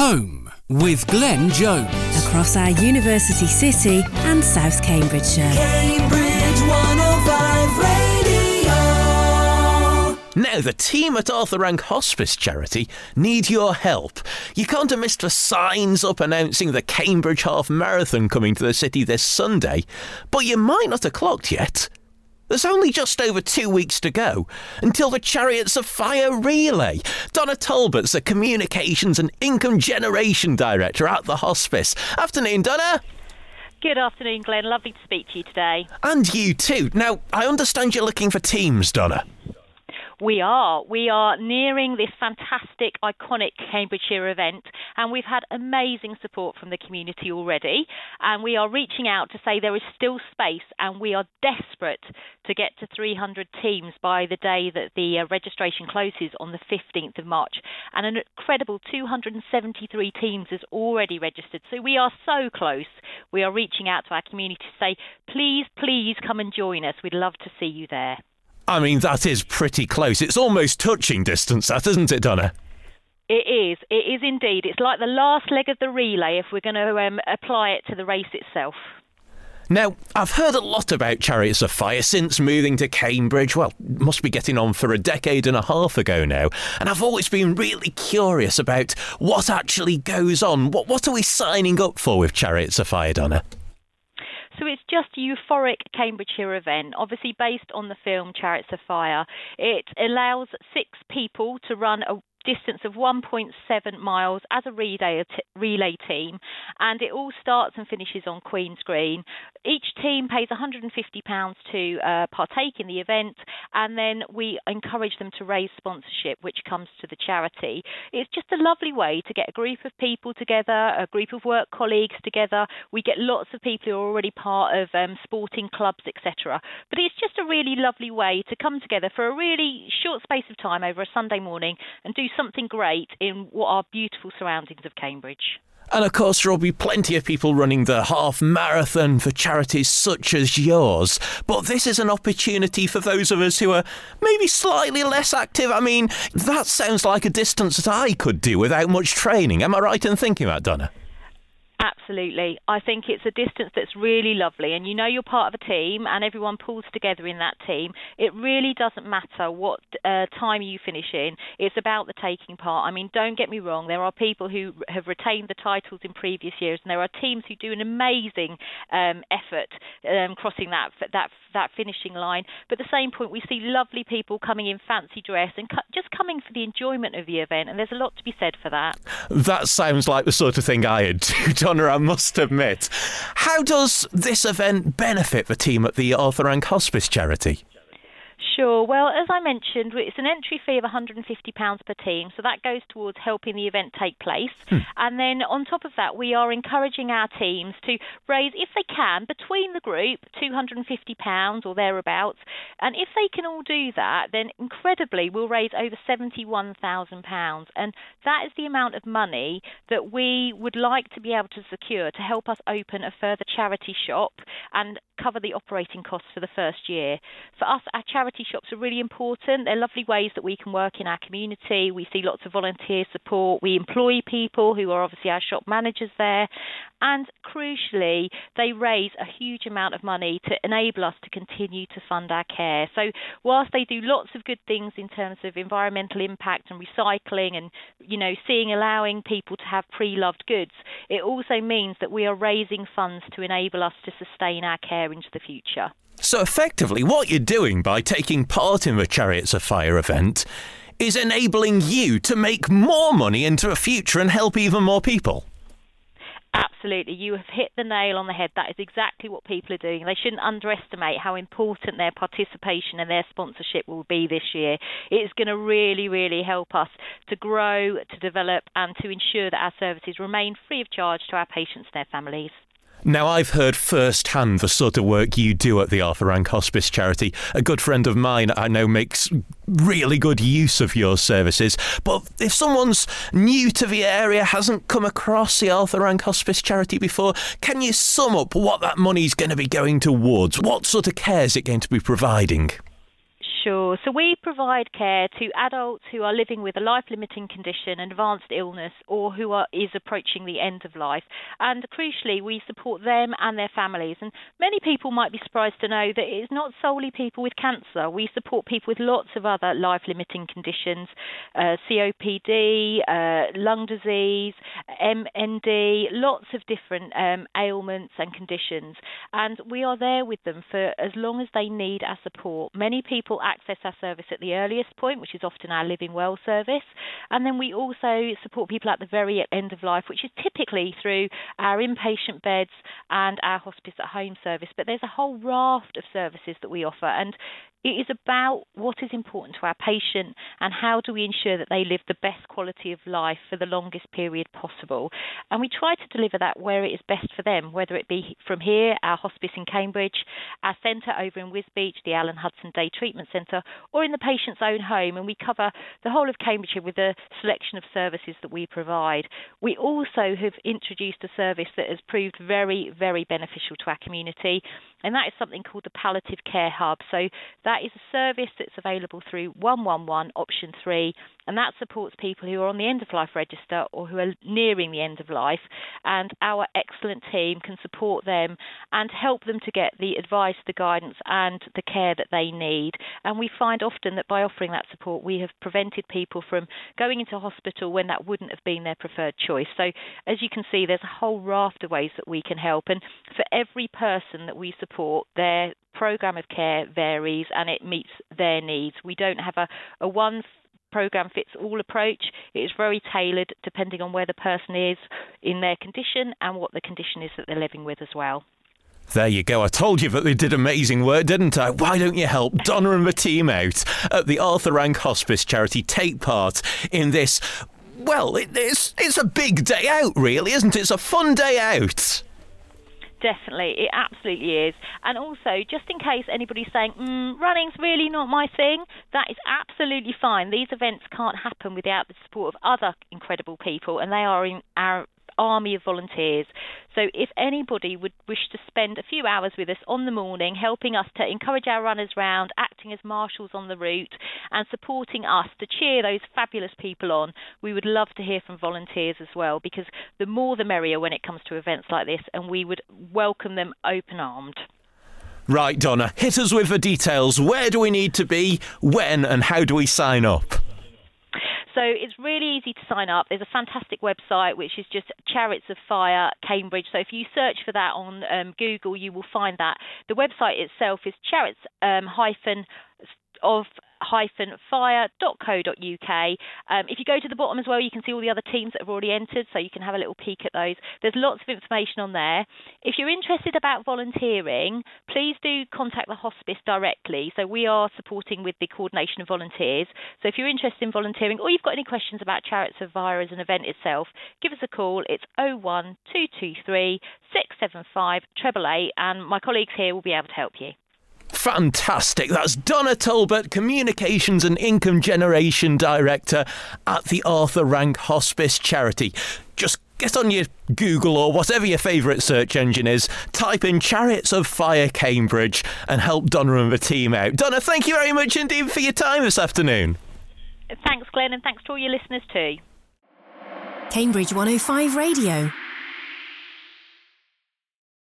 Home with Glenn Jones. across our university city and South Cambridgeshire. Cambridge 105 Radio. Now, the team at Arthur Rank Hospice Charity need your help. You can't have missed the signs up announcing the Cambridge Half Marathon coming to the city this Sunday, but you might not have clocked yet. There's only just over two weeks to go until the Chariots of Fire relay. Donna Talbot's the Communications and Income Generation Director at the hospice. Afternoon, Donna. Good afternoon, Glenn. Lovely to speak to you today. And you too. Now, I understand you're looking for teams, Donna. We are. We are nearing this fantastic, iconic Cambridgeshire event, and we've had amazing support from the community already. And we are reaching out to say there is still space, and we are desperate to get to 300 teams by the day that the uh, registration closes on the 15th of March. And an incredible 273 teams is already registered. So we are so close. We are reaching out to our community to say, please, please come and join us. We'd love to see you there. I mean, that is pretty close. It's almost touching distance, that isn't it, Donna? It is. It is indeed. It's like the last leg of the relay if we're going to um, apply it to the race itself. Now, I've heard a lot about Chariots of Fire since moving to Cambridge. Well, must be getting on for a decade and a half ago now. And I've always been really curious about what actually goes on. What, what are we signing up for with Chariots of Fire, Donna? So it's just a euphoric Cambridgeshire event, obviously based on the film Chariots of Fire. It allows six people to run a distance of 1.7 miles as a relay, relay team, and it all starts and finishes on Queen's Green. Each team pays £150 to uh, partake in the event, and then we encourage them to raise sponsorship, which comes to the charity. It's just a lovely way to get a group of people together, a group of work colleagues together. We get lots of people who are already part of um, sporting clubs, etc. But it's just a really lovely way to come together for a really short space of time over a Sunday morning and do something great in what are beautiful surroundings of Cambridge. And of course, there will be plenty of people running the half marathon for charities such as yours. But this is an opportunity for those of us who are maybe slightly less active. I mean, that sounds like a distance that I could do without much training. Am I right in thinking that, Donna? Absolutely. I think it's a distance that's really lovely, and you know you're part of a team, and everyone pulls together in that team. It really doesn't matter what uh, time you finish in, it's about the taking part. I mean, don't get me wrong, there are people who have retained the titles in previous years, and there are teams who do an amazing um, effort um, crossing that, that, that finishing line. But at the same point, we see lovely people coming in fancy dress and cu- just coming for the enjoyment of the event, and there's a lot to be said for that. That sounds like the sort of thing I'd do, Donna, I must admit. How does this event benefit the team at the Arthur Rank Hospice charity? Sure. Well, as I mentioned, it's an entry fee of £150 per team, so that goes towards helping the event take place. Hmm. And then on top of that, we are encouraging our teams to raise, if they can, between the group, £250 or thereabouts. And if they can all do that, then incredibly, we'll raise over £71,000. And that is the amount of money that we would like to be able to secure to help us open a further charity shop and cover the operating costs for the first year. For us, our charity shops are really important. They're lovely ways that we can work in our community. We see lots of volunteer support. We employ people who are obviously our shop managers there. And crucially, they raise a huge amount of money to enable us to continue to fund our care. So, whilst they do lots of good things in terms of environmental impact and recycling and, you know, seeing allowing people to have pre loved goods, it also means that we are raising funds to enable us to sustain our care into the future. So, effectively, what you're doing by taking part in the Chariots of Fire event is enabling you to make more money into the future and help even more people. Absolutely. You have hit the nail on the head. That is exactly what people are doing. They shouldn't underestimate how important their participation and their sponsorship will be this year. It's going to really, really help us to grow, to develop, and to ensure that our services remain free of charge to our patients and their families. Now, I've heard firsthand the sort of work you do at the Arthur Rank Hospice charity. A good friend of mine I know makes really good use of your services. But if someone's new to the area, hasn't come across the Arthur Rank Hospice charity before, can you sum up what that money's going to be going towards? What sort of care is it going to be providing? Sure. So we provide care to adults who are living with a life-limiting condition, an advanced illness, or who are is approaching the end of life. And crucially, we support them and their families. And many people might be surprised to know that it is not solely people with cancer. We support people with lots of other life-limiting conditions, uh, COPD, uh, lung disease, MND, lots of different um, ailments and conditions. And we are there with them for as long as they need our support. Many people access our service at the earliest point, which is often our Living Well service. And then we also support people at the very end of life, which is typically through our inpatient beds and our hospice at home service. But there's a whole raft of services that we offer. And it is about what is important to our patient and how do we ensure that they live the best quality of life for the longest period possible. And we try to deliver that where it is best for them, whether it be from here, our hospice in Cambridge, our centre over in Wisbech, the Alan Hudson Day Treatment Centre, or in the patient's own home. And we cover the whole of Cambridgeshire with a selection of services that we provide. We also have introduced a service that has proved very, very beneficial to our community, and that is something called the Palliative Care Hub. So that is a service that's available through 111 option 3 and that supports people who are on the end of life register or who are nearing the end of life. And our excellent team can support them and help them to get the advice, the guidance, and the care that they need. And we find often that by offering that support, we have prevented people from going into hospital when that wouldn't have been their preferred choice. So, as you can see, there's a whole raft of ways that we can help. And for every person that we support, their program of care varies and it meets their needs. We don't have a, a one program fits all approach. It is very tailored depending on where the person is in their condition and what the condition is that they're living with as well. There you go. I told you that they did amazing work, didn't I? Why don't you help Donna and the team out at the Arthur Rank Hospice charity take part in this? Well, it's it's a big day out, really, isn't it? It's a fun day out. Definitely, it absolutely is. And also, just in case anybody's saying, mm, running's really not my thing, that is absolutely fine. These events can't happen without the support of other incredible people, and they are in our army of volunteers. So if anybody would wish to spend a few hours with us on the morning, helping us to encourage our runners round, acting as marshals on the route, and supporting us to cheer those fabulous people on, we would love to hear from volunteers as well, because the more the merrier when it comes to events like this, and we would welcome them open armed. Right, Donna, hit us with the details. Where do we need to be? When and how do we sign up? So it's really easy to sign up. There's a fantastic website which is just Chariots of Fire Cambridge. So if you search for that on um, Google, you will find that. The website itself is chariots um, hyphen of fire.co.uk. Um, if you go to the bottom as well, you can see all the other teams that have already entered, so you can have a little peek at those. There's lots of information on there. If you're interested about volunteering, please do contact the hospice directly. So we are supporting with the coordination of volunteers. So if you're interested in volunteering or you've got any questions about Chariots of Fire as an event itself, give us a call. It's 01223 675 888, and my colleagues here will be able to help you. Fantastic. That's Donna Talbot, Communications and Income Generation Director at the Arthur Rank Hospice Charity. Just get on your Google or whatever your favourite search engine is, type in Chariots of Fire Cambridge and help Donna and the team out. Donna, thank you very much indeed for your time this afternoon. Thanks, Glenn, and thanks to all your listeners too. Cambridge 105 Radio.